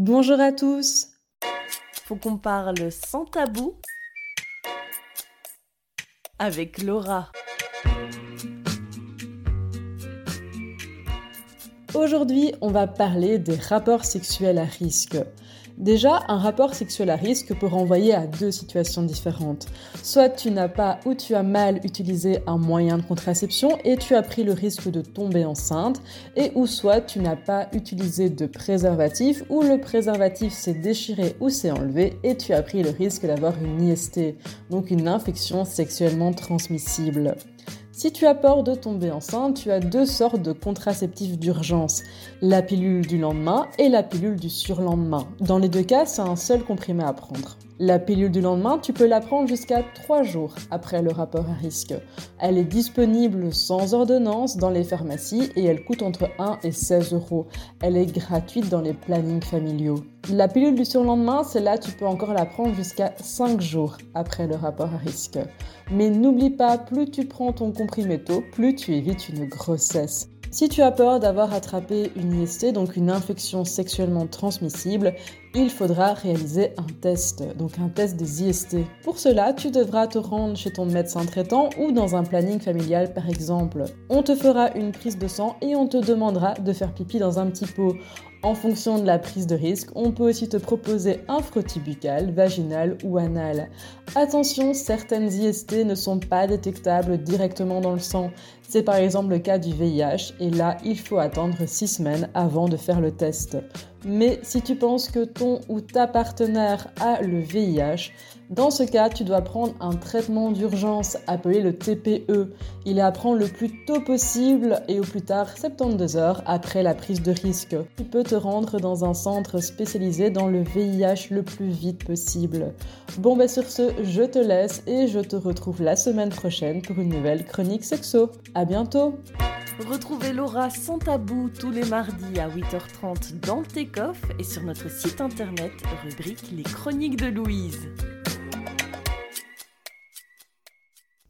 Bonjour à tous Faut qu'on parle sans tabou avec Laura. Aujourd'hui, on va parler des rapports sexuels à risque. Déjà, un rapport sexuel à risque peut renvoyer à deux situations différentes. Soit tu n'as pas ou tu as mal utilisé un moyen de contraception et tu as pris le risque de tomber enceinte, et ou soit tu n'as pas utilisé de préservatif ou le préservatif s'est déchiré ou s'est enlevé et tu as pris le risque d'avoir une IST, donc une infection sexuellement transmissible. Si tu as peur de tomber enceinte, tu as deux sortes de contraceptifs d'urgence, la pilule du lendemain et la pilule du surlendemain. Dans les deux cas, c'est un seul comprimé à prendre. La pilule du lendemain, tu peux la prendre jusqu'à 3 jours après le rapport à risque. Elle est disponible sans ordonnance dans les pharmacies et elle coûte entre 1 et 16 euros. Elle est gratuite dans les plannings familiaux. La pilule du surlendemain, celle-là, tu peux encore la prendre jusqu'à 5 jours après le rapport à risque. Mais n'oublie pas, plus tu prends ton comprimé tôt, plus tu évites une grossesse. Si tu as peur d'avoir attrapé une IST, donc une infection sexuellement transmissible, il faudra réaliser un test, donc un test des IST. Pour cela, tu devras te rendre chez ton médecin traitant ou dans un planning familial par exemple. On te fera une prise de sang et on te demandera de faire pipi dans un petit pot. En fonction de la prise de risque, on peut aussi te proposer un frottis buccal, vaginal ou anal. Attention, certaines IST ne sont pas détectables directement dans le sang. C'est par exemple le cas du VIH et là, il faut attendre 6 semaines avant de faire le test. Mais si tu penses que ton ou ta partenaire a le VIH, dans ce cas, tu dois prendre un traitement d'urgence appelé le TPE. Il est à prendre le plus tôt possible et au plus tard 72 heures après la prise de risque. Tu peux te rendre dans un centre spécialisé dans le VIH le plus vite possible. Bon bah sur ce, je te laisse et je te retrouve la semaine prochaine pour une nouvelle chronique sexo. À bientôt Retrouvez Laura sans tabou tous les mardis à 8h30 dans le Take-Off et sur notre site internet rubrique Les Chroniques de Louise.